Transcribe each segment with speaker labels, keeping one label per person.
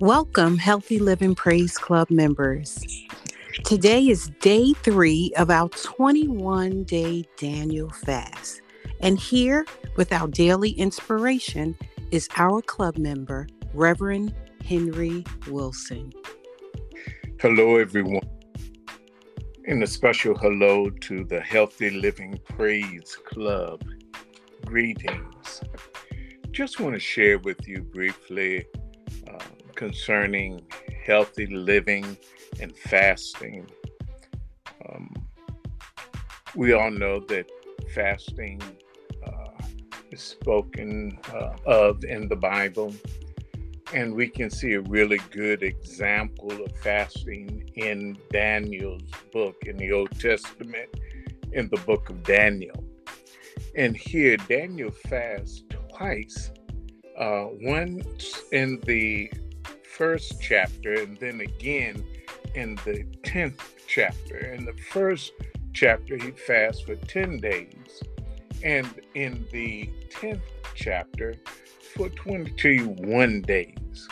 Speaker 1: Welcome, Healthy Living Praise Club members. Today is day three of our 21 day Daniel fast. And here, with our daily inspiration, is our club member, Reverend Henry Wilson.
Speaker 2: Hello, everyone. And a special hello to the Healthy Living Praise Club. Greetings. Just want to share with you briefly concerning healthy living and fasting. Um, we all know that fasting uh, is spoken uh, of in the Bible, and we can see a really good example of fasting in Daniel's book in the Old Testament, in the book of Daniel. And here, Daniel fasts twice, uh, once in the first chapter and then again in the 10th chapter. In the first chapter, he fasts for 10 days, and in the 10th chapter, for 21 days.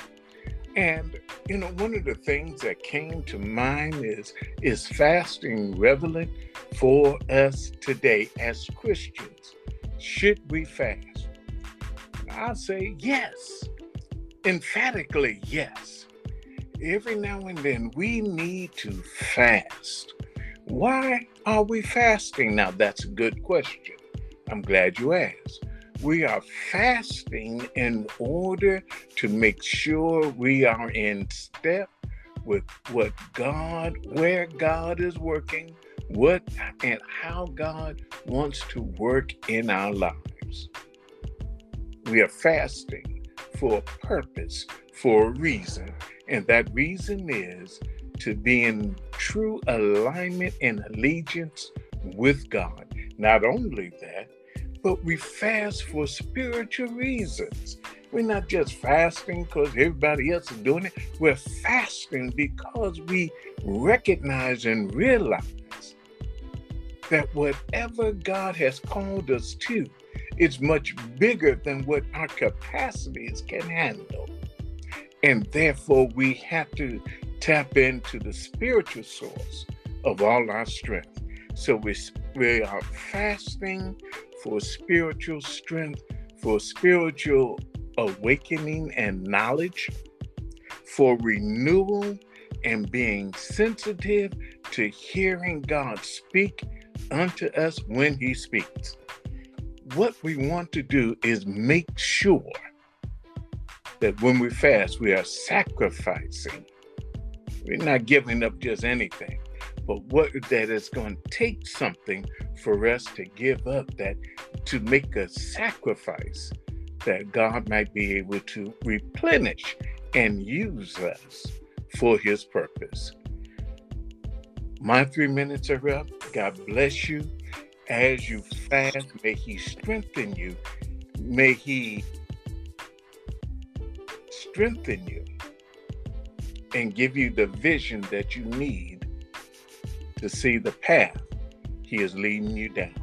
Speaker 2: And you know, one of the things that came to mind is is fasting relevant for us today as Christians? Should we fast? I say yes emphatically yes. Every now and then we need to fast. Why are we fasting? Now, that's a good question. I'm glad you asked. We are fasting in order to make sure we are in step with what God, where God is working, what and how God wants to work in our lives. We are fasting for a purpose, for a reason. And that reason is to be in true alignment and allegiance with God. Not only that, but we fast for spiritual reasons. We're not just fasting because everybody else is doing it. We're fasting because we recognize and realize that whatever God has called us to, is much bigger than what our capacities can handle. And therefore, we have to tap into the spiritual source of all our strength. So we, we are fasting for spiritual strength, for spiritual awakening and knowledge, for renewal and being sensitive to hearing God speak unto us when He speaks what we want to do is make sure that when we fast, we are sacrificing. We're not giving up just anything, but what that is going to take something for us to give up, that to make a sacrifice that God might be able to replenish and use us for his purpose. My three minutes are up. God bless you as you fast, may He strengthen you. May He strengthen you and give you the vision that you need to see the path He is leading you down.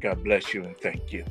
Speaker 2: God bless you and thank you.